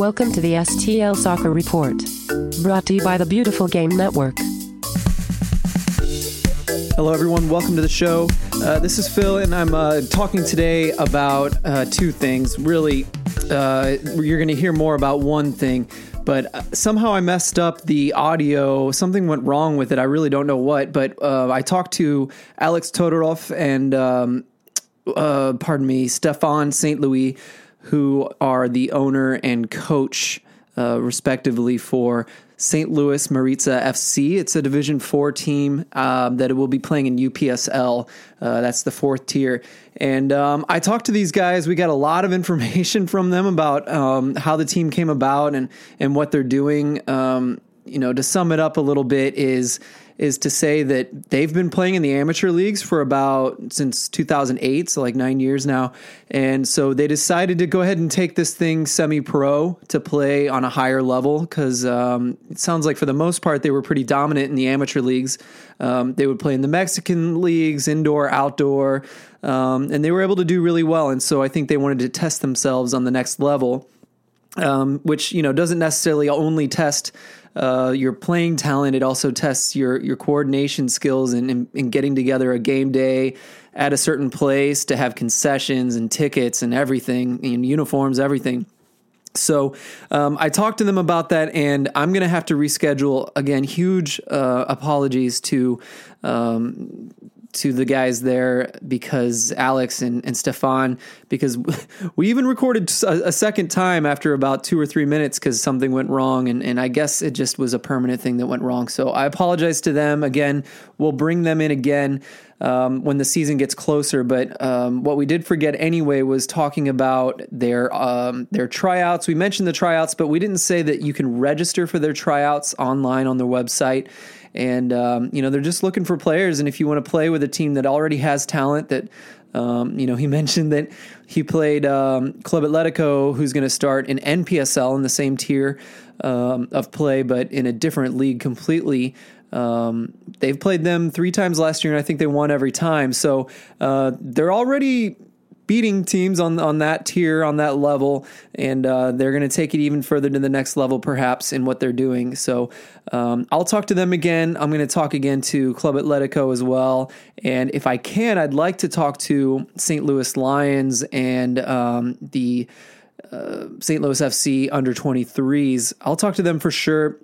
Welcome to the STL Soccer Report. Brought to you by the Beautiful Game Network. Hello, everyone. Welcome to the show. Uh, this is Phil, and I'm uh, talking today about uh, two things. Really, uh, you're going to hear more about one thing, but uh, somehow I messed up the audio. Something went wrong with it. I really don't know what, but uh, I talked to Alex Todorov and, um, pardon me, Stefan St. Louis, who are the owner and coach, respectively, for St. Louis Maritza FC. It's a Division Four team um, that will be playing in UPSL. Uh, that's the fourth tier. And um, I talked to these guys. We got a lot of information from them about um, how the team came about and and what they're doing. Um, you know, to sum it up a little bit, is is to say that they've been playing in the amateur leagues for about since 2008, so like nine years now. And so they decided to go ahead and take this thing semi pro to play on a higher level because um, it sounds like for the most part they were pretty dominant in the amateur leagues. Um, they would play in the Mexican leagues, indoor, outdoor, um, and they were able to do really well. And so I think they wanted to test themselves on the next level. Um, which you know doesn't necessarily only test uh, your playing talent. It also tests your your coordination skills and, and, getting together a game day at a certain place to have concessions and tickets and everything and uniforms, everything. So um, I talked to them about that, and I'm going to have to reschedule again. Huge uh, apologies to um, to the guys there because Alex and, and Stefan, because we even recorded a, a second time after about two or three minutes because something went wrong. And, and I guess it just was a permanent thing that went wrong. So I apologize to them. Again, we'll bring them in again um, when the season gets closer. But um, what we did forget anyway was talking about their um, their tryouts. We mentioned the tryouts, but we didn't say that you can register for their tryouts online on their website and um, you know they're just looking for players. And if you want to play with a team that already has talent, that um, you know he mentioned that he played um, Club Atletico, who's going to start in NPSL in the same tier um, of play, but in a different league completely. Um, they've played them three times last year, and I think they won every time. So uh, they're already beating teams on on that tier on that level, and uh, they're going to take it even further to the next level, perhaps in what they're doing. So um, I'll talk to them again. I'm going to talk again to Club Atletico as well, and if I can, I'd like to talk to St. Louis Lions and um, the. Uh, St. Louis FC under 23s. I'll talk to them for sure.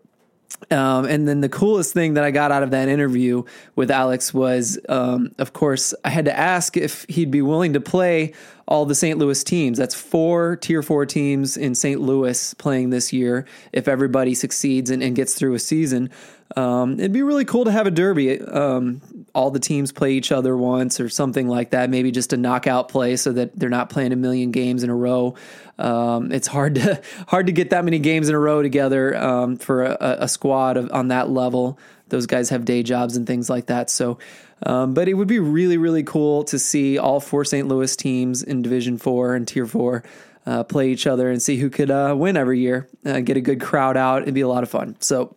Um, and then the coolest thing that I got out of that interview with Alex was, um, of course, I had to ask if he'd be willing to play all the St. Louis teams. That's four tier four teams in St. Louis playing this year if everybody succeeds and, and gets through a season. Um, it'd be really cool to have a derby. Um, all the teams play each other once or something like that. Maybe just a knockout play so that they're not playing a million games in a row. Um, it's hard to hard to get that many games in a row together um, for a, a squad of, on that level. Those guys have day jobs and things like that. So, um, but it would be really really cool to see all four St. Louis teams in Division Four and Tier Four. Uh, play each other and see who could uh, win every year. Uh, get a good crowd out. It'd be a lot of fun. So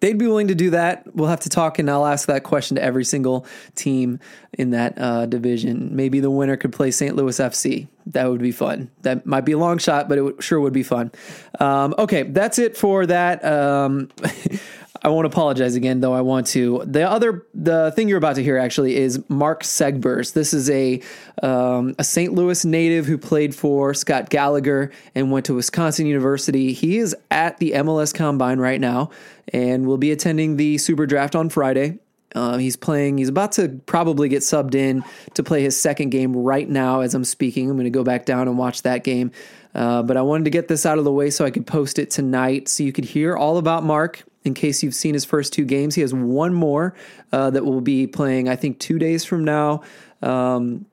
they'd be willing to do that. We'll have to talk, and I'll ask that question to every single team in that uh, division. Maybe the winner could play St. Louis FC. That would be fun. That might be a long shot, but it sure would be fun. Um, okay, that's it for that. Um, I won't apologize again, though I want to. The other, the thing you're about to hear actually is Mark Segbers. This is a um, a St. Louis native who played for Scott Gallagher and went to Wisconsin University. He is at the MLS Combine right now and will be attending the Super Draft on Friday. Uh, he's playing. He's about to probably get subbed in to play his second game right now as I'm speaking. I'm going to go back down and watch that game. Uh, but I wanted to get this out of the way so I could post it tonight so you could hear all about Mark in case you've seen his first two games. He has one more uh, that will be playing, I think, two days from now. Um,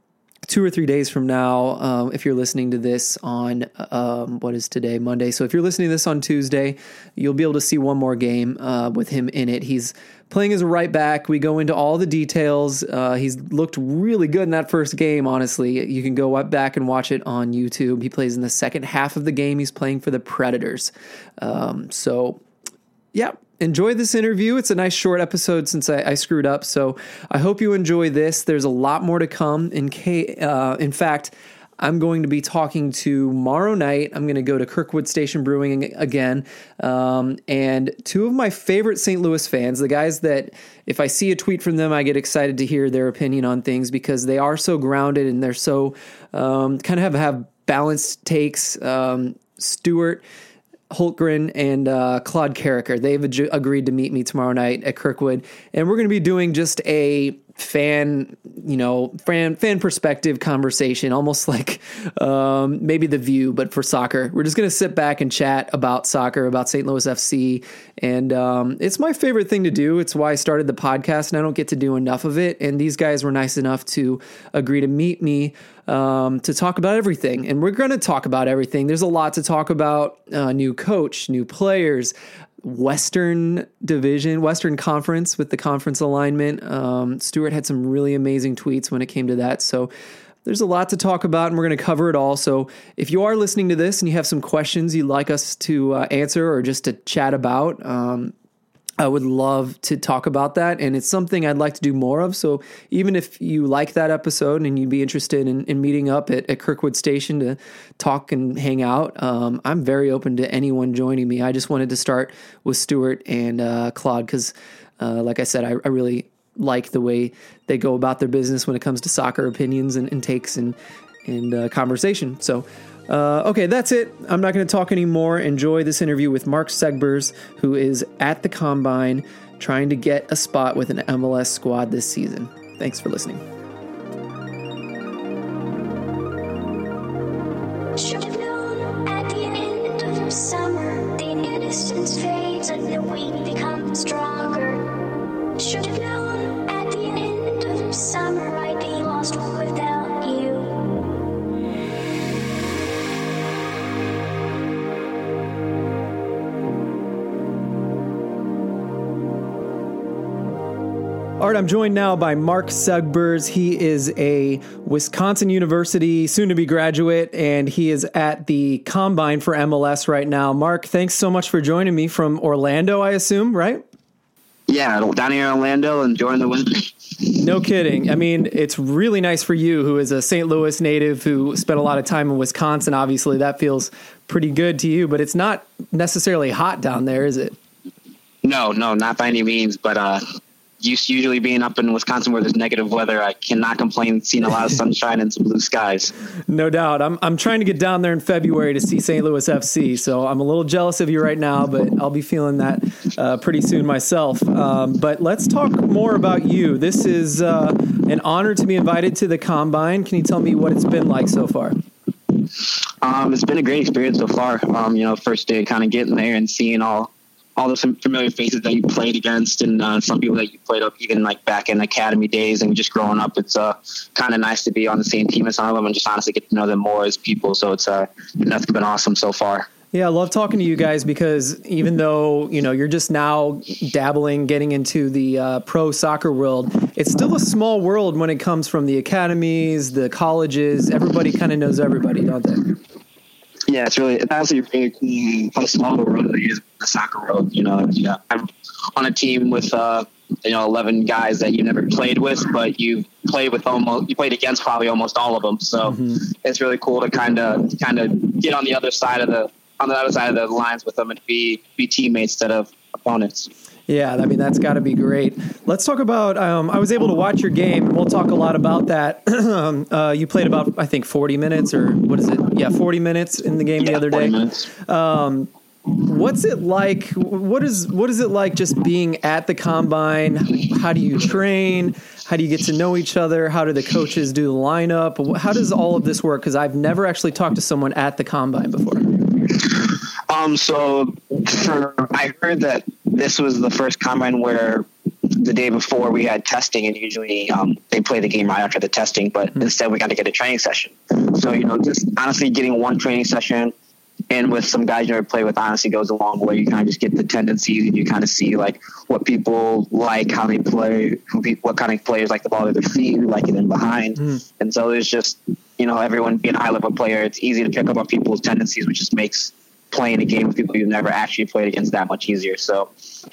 two or three days from now, um, if you're listening to this on um, what is today, Monday. So if you're listening to this on Tuesday, you'll be able to see one more game uh, with him in it. He's playing as a right back. We go into all the details. Uh, he's looked really good in that first game, honestly. You can go back and watch it on YouTube. He plays in the second half of the game. He's playing for the Predators. Um, so, yeah, enjoy this interview. It's a nice short episode since I, I, screwed up. So I hope you enjoy this. There's a lot more to come. In, uh, in fact, I'm going to be talking tomorrow night. I'm going to go to Kirkwood Station Brewing again. Um, and two of my favorite St. Louis fans, the guys that if I see a tweet from them, I get excited to hear their opinion on things because they are so grounded and they're so um, kind of have, have balanced takes. Um, Stuart Holtgren and uh, Claude Carricker. They've ag- agreed to meet me tomorrow night at Kirkwood, and we're going to be doing just a fan, you know, fan fan perspective conversation, almost like um, maybe the View, but for soccer. We're just going to sit back and chat about soccer, about St. Louis FC, and um, it's my favorite thing to do. It's why I started the podcast, and I don't get to do enough of it. And these guys were nice enough to agree to meet me um, to talk about everything. And we're going to talk about everything. There's a lot to talk about uh, new coach, new players, Western Division, Western Conference with the conference alignment. Um, Stuart had some really amazing tweets when it came to that. So there's a lot to talk about, and we're going to cover it all. So if you are listening to this and you have some questions you'd like us to uh, answer or just to chat about, um, I would love to talk about that. And it's something I'd like to do more of. So even if you like that episode and you'd be interested in, in meeting up at, at, Kirkwood Station to talk and hang out, um, I'm very open to anyone joining me. I just wanted to start with Stuart and uh, Claude because, uh, like I said, I, I, really like the way they go about their business when it comes to soccer opinions and, and takes and, and uh, conversation. So, uh, okay, that's it. I'm not going to talk anymore. Enjoy this interview with Mark Segbers, who is at the combine trying to get a spot with an MLS squad this season. Thanks for listening. Art, I'm joined now by Mark Segbers. He is a Wisconsin University soon to be graduate, and he is at the combine for MLS right now. Mark, thanks so much for joining me from Orlando, I assume, right? Yeah, down here in Orlando, enjoying the weather. No kidding. I mean, it's really nice for you, who is a St. Louis native who spent a lot of time in Wisconsin. Obviously, that feels pretty good to you, but it's not necessarily hot down there, is it? No, no, not by any means. But uh, used to usually being up in Wisconsin where there's negative weather, I cannot complain seeing a lot of sunshine and some blue skies. No doubt. I'm I'm trying to get down there in February to see St. Louis FC, so I'm a little jealous of you right now, but I'll be feeling that uh, pretty soon myself. Um, but let's talk more about you. This is uh, an honor to be invited to the combine. Can you tell me what it's been like so far? Um, it's been a great experience so far. Um, you know, first day kind of getting there and seeing all all the familiar faces that you played against and uh, some people that you played up even like back in academy days and just growing up it's uh, kind of nice to be on the same team as some of them and just honestly get to know them more as people so it's uh, that's been awesome so far yeah, I love talking to you guys because even though you know you're just now dabbling, getting into the uh, pro soccer world, it's still a small world when it comes from the academies, the colleges. Everybody kind of knows everybody, don't they? Yeah, it's really it's actually really cool how small the world is the soccer world. You know, yeah, I'm on a team with uh, you know 11 guys that you never played with, but you played with almost you played against probably almost all of them. So mm-hmm. it's really cool to kind of kind of get on the other side of the on the other side of the lines with them and be be teammates instead of opponents. Yeah, I mean that's got to be great. Let's talk about. Um, I was able to watch your game. We'll talk a lot about that. Um, uh, you played about I think forty minutes or what is it? Yeah, forty minutes in the game yeah, the other day. Um, what's it like? What is what is it like just being at the combine? How do you train? How do you get to know each other? How do the coaches do the lineup? How does all of this work? Because I've never actually talked to someone at the combine before. Um, so for, I heard that this was the first combine where the day before we had testing and usually um, they play the game right after the testing, but mm-hmm. instead we got to get a training session. So, you know, just honestly getting one training session and with some guys you ever play with honestly goes a long way. You kind of just get the tendencies and you kind of see like what people like, how they play, what kind of players like the ball at their feet, who like it in behind. Mm. And so it's just, you know, everyone being a high level player, it's easy to pick up on people's tendencies, which just makes playing a game with people you've never actually played against that much easier. So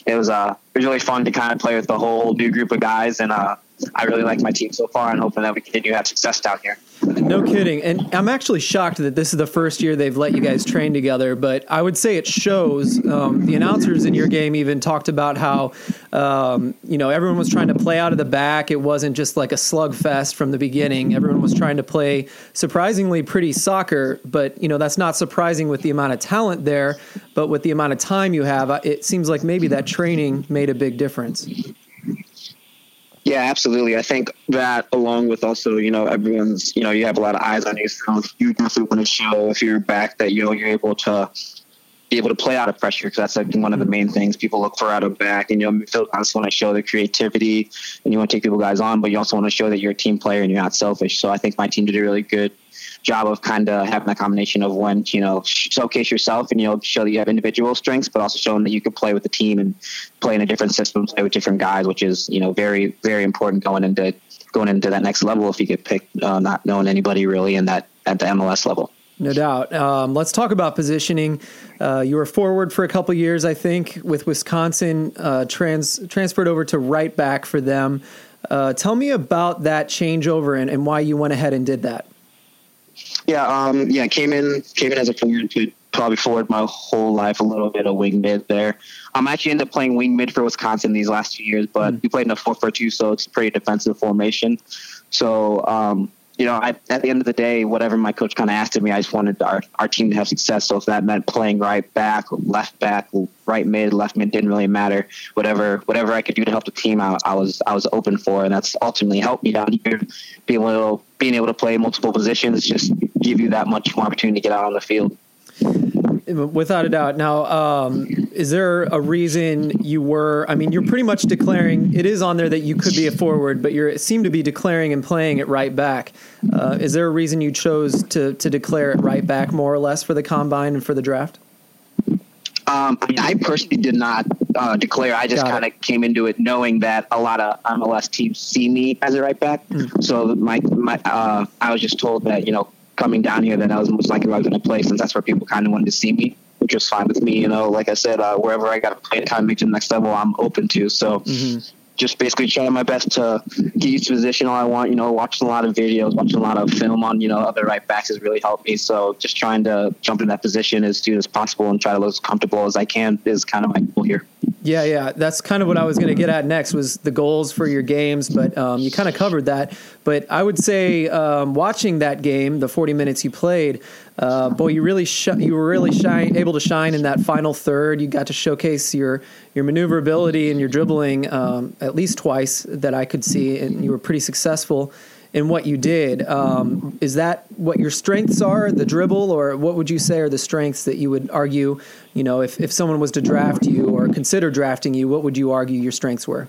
it was uh it was really fun to kind of play with the whole new group of guys and uh I really like my team so far and hoping that we continue to have success down here. No kidding. And I'm actually shocked that this is the first year they've let you guys train together, but I would say it shows. Um, the announcers in your game even talked about how, um, you know, everyone was trying to play out of the back. It wasn't just like a slugfest from the beginning. Everyone was trying to play surprisingly pretty soccer, but, you know, that's not surprising with the amount of talent there. But with the amount of time you have, it seems like maybe that training made a big difference. Yeah, absolutely. I think that along with also, you know, everyone's, you know, you have a lot of eyes on you. So you definitely want to show if you're back that, you know, you're able to be able to play out of pressure because that's like one of the main things people look for out of back. And, you know, midfield also want to show the creativity and you want to take people guys on, but you also want to show that you're a team player and you're not selfish. So I think my team did a really good job of kind of having that combination of when you know showcase yourself and you know show that you have individual strengths, but also showing that you can play with the team and play in a different system, play with different guys, which is you know very very important going into going into that next level if you get picked, uh, not knowing anybody really in that at the MLS level. No doubt. Um, let's talk about positioning. Uh, you were forward for a couple years, I think, with Wisconsin. Uh, trans transferred over to right back for them. Uh, tell me about that changeover and, and why you went ahead and did that. Yeah, um, yeah, came in came in as a forward, played probably forward my whole life, a little bit of wing mid there. I'm um, actually ended up playing wing mid for Wisconsin these last two years, but mm. we played in a four four two, so it's a pretty defensive formation. So um, you know, I, at the end of the day, whatever my coach kind of asked of me, I just wanted our, our team to have success. So if that meant playing right back, left back, right mid, left mid, didn't really matter. Whatever, whatever I could do to help the team out, I was, I was open for, and that's ultimately helped me down here. Being able, being able to play multiple positions just give you that much more opportunity to get out on the field. Without a doubt. Now, um, is there a reason you were? I mean, you're pretty much declaring. It is on there that you could be a forward, but you seem to be declaring and playing it right back. Uh, is there a reason you chose to to declare it right back more or less for the combine and for the draft? Um, I personally did not uh, declare. I just kind of came into it knowing that a lot of MLS teams see me as a right back. Mm. So my my uh, I was just told that you know coming down here, then I was most likely I was going to play since that's where people kind of wanted to see me, which was fine with me. You know, like I said, uh, wherever I got to play, kind of make to the next level, I'm open to. So. Mm-hmm just basically trying my best to get used to position all I want. You know, watching a lot of videos, watching a lot of film on you know other right backs has really helped me. So just trying to jump in that position as soon as possible and try to look as comfortable as I can is kind of my goal here. Yeah, yeah, that's kind of what I was going to get at next was the goals for your games, but um, you kind of covered that. But I would say um, watching that game, the 40 minutes you played, uh, boy, you really sh- you were really shine, able to shine in that final third. You got to showcase your your maneuverability and your dribbling um, at least twice that I could see, and you were pretty successful in what you did. Um, is that what your strengths are, the dribble, or what would you say are the strengths that you would argue? You know, if, if someone was to draft you or consider drafting you, what would you argue your strengths were?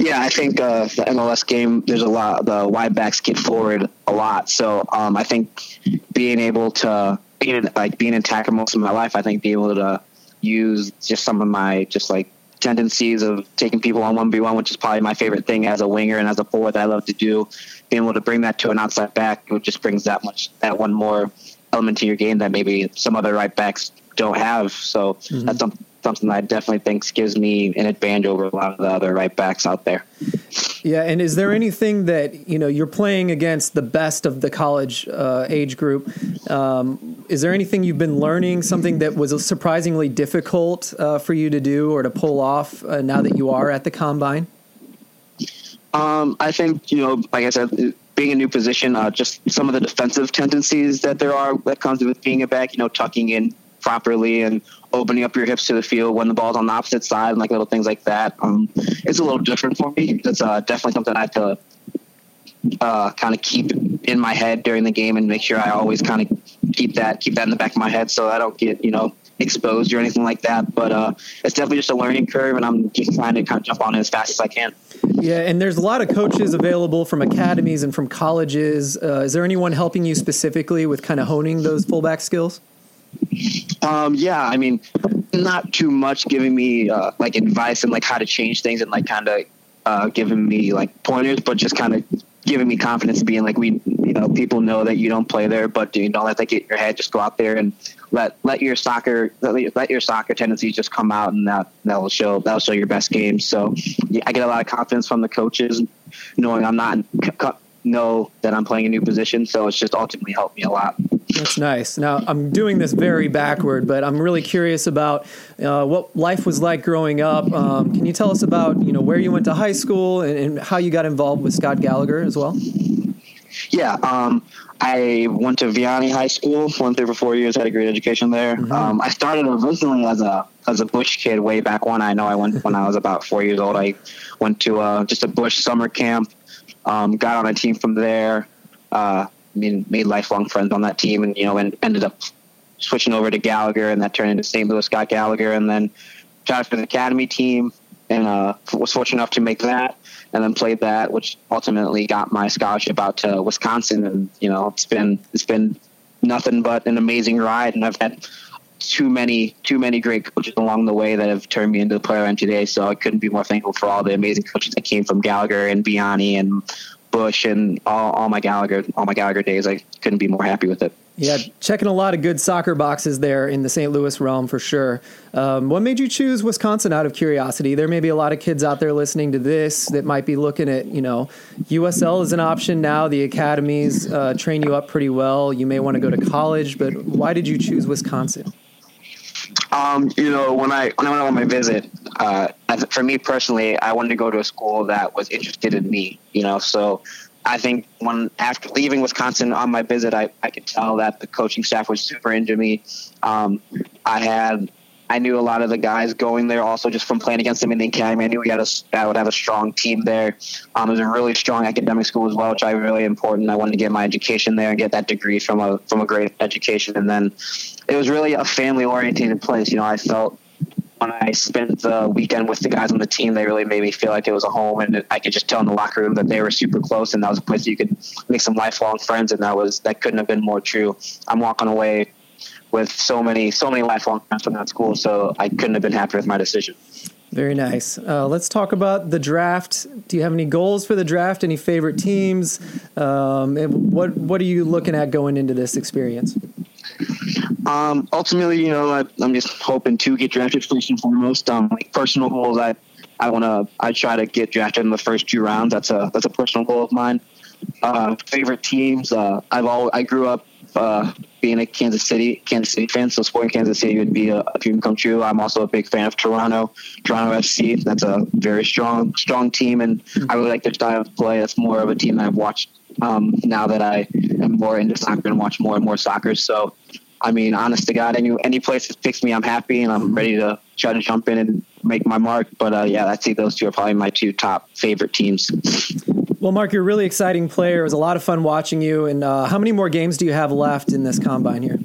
Yeah, I think uh, the MLS game, there's a lot, the wide backs get forward a lot. So um, I think being able to, being, like being an attacker most of my life, I think being able to use just some of my, just like tendencies of taking people on 1v1, which is probably my favorite thing as a winger and as a forward that I love to do. Being able to bring that to an outside back, it just brings that much, that one more element to your game that maybe some other right backs don't have. So mm-hmm. that's something something that I definitely think gives me an advantage over a lot of the other right backs out there. Yeah, and is there anything that you know you're playing against the best of the college uh, age group? Um, is there anything you've been learning, something that was surprisingly difficult uh, for you to do or to pull off uh, now that you are at the combine? Um, I think you know, like I said, being a new position, uh, just some of the defensive tendencies that there are that comes with being a back. You know, tucking in properly and opening up your hips to the field when the ball's on the opposite side and like little things like that. Um, it's a little different for me. It's uh, definitely something I have to uh, kind of keep in my head during the game and make sure I always kind of keep that keep that in the back of my head so I don't get you know exposed or anything like that. But uh, it's definitely just a learning curve, and I'm just trying to kind of jump on it as fast as I can. Yeah, and there's a lot of coaches available from academies and from colleges. Uh, is there anyone helping you specifically with kind of honing those fullback skills? Um, yeah, I mean, not too much giving me uh, like advice and like how to change things and like kind of uh, giving me like pointers, but just kind of giving me confidence being like we you know people know that you don't play there, but you don't let that get your head. Just go out there and let let your soccer let your soccer tendencies just come out, and that that'll show that'll show your best games. So yeah, I get a lot of confidence from the coaches, knowing I'm not know that I'm playing a new position. So it's just ultimately helped me a lot. That's nice. Now I'm doing this very backward, but I'm really curious about uh, what life was like growing up. Um, can you tell us about you know where you went to high school and, and how you got involved with Scott Gallagher as well? Yeah, um, I went to Vianney High School. Went there for four years. Had a great education there. Mm-hmm. Um, I started originally as a as a Busch kid way back when. I know I went when I was about four years old. I went to uh, just a Busch summer camp. Um, got on a team from there. Uh, made, made lifelong friends on that team, and you know, and ended up switching over to Gallagher, and that turned into St. Louis Scott Gallagher, and then tried for the academy team, and uh, was fortunate enough to make that, and then played that, which ultimately got my scholarship out to Wisconsin, and you know, it's been it's been nothing but an amazing ride, and I've had too many too many great coaches along the way that have turned me into the player I am today. So I couldn't be more thankful for all the amazing coaches that came from Gallagher and Vianney and Busch and all, all my Gallagher all my Gallagher days. I couldn't be more happy with it. Yeah, checking a lot of good soccer boxes there in the St. Louis realm for sure. Um, what made you choose Wisconsin out of curiosity? There may be a lot of kids out there listening to this that might be looking at, you know, USL is an option now. The academies uh, train you up pretty well. You may want to go to college, but why did you choose Wisconsin? Um, you know, when I when I went on my visit, uh, for me personally, I wanted to go to a school that was interested in me. You know, so I think when after leaving Wisconsin on my visit, I, I could tell that the coaching staff was super into me. Um, I had I knew a lot of the guys going there also just from playing against them in the academy. I knew we had a, I would have a strong team there. Um, it was a really strong academic school as well, which I really important. I wanted to get my education there and get that degree from a from a great education. And then it was really a family oriented place. You know, I felt when I spent the weekend with the guys on the team, they really made me feel like it was a home, and I could just tell in the locker room that they were super close, and that was a place you could make some lifelong friends, and that was that couldn't have been more true. I'm walking away with so many so many lifelong friends from that school. So I couldn't have been happier with my decision. Very nice. Uh, let's talk about the draft. Do you have any goals for the draft? Any favorite teams? Um, what What are you looking at going into this experience? Um, ultimately, you know, I, am just hoping to get drafted first and foremost. Um, like personal goals, I I want to I try to get drafted in the first two rounds. That's a that's a personal goal of mine. Uh, favorite teams, uh, I've all I grew up uh, being a Kansas City Kansas City fan, so Sporting Kansas City would be a, a, dream come true. I'm also a big fan of Toronto, Toronto FC. That's a very strong strong team, and I really like their style of play. That's more of a team that I've watched um, now that I am more into soccer and watch more and more soccer. So, I mean, honest to God, any any place that picks me, I'm happy and I'm ready to try to jump in and make my mark. But uh, yeah, I'd say those two are probably my two top favorite teams. Well, Mark, you're a really exciting player. It was a lot of fun watching you. And uh, how many more games do you have left in this combine here?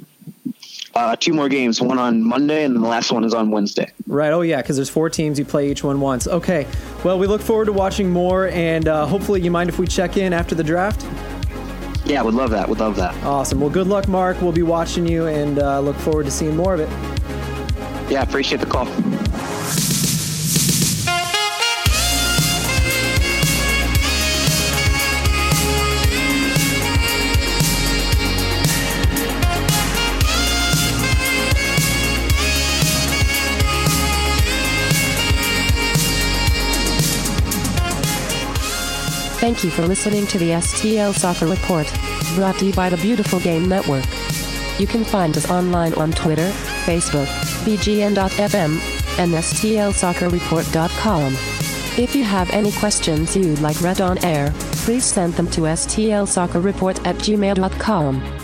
Uh, two more games, one on Monday, and the last one is on Wednesday. Right. Oh, yeah, because there's four teams. You play each one once. Okay. Well, we look forward to watching more, and uh, hopefully, you mind if we check in after the draft? Yeah, would love that. Would love that. Awesome. Well, good luck, Mark. We'll be watching you, and uh, look forward to seeing more of it. Yeah, appreciate the call. Thank you for listening to the STL Soccer Report, brought to you by the Beautiful Game Network. You can find us online on Twitter, Facebook, bgn.fm, and stlsoccerreport.com. If you have any questions you'd like read on air, please send them to stlsoccerreport at gmail.com.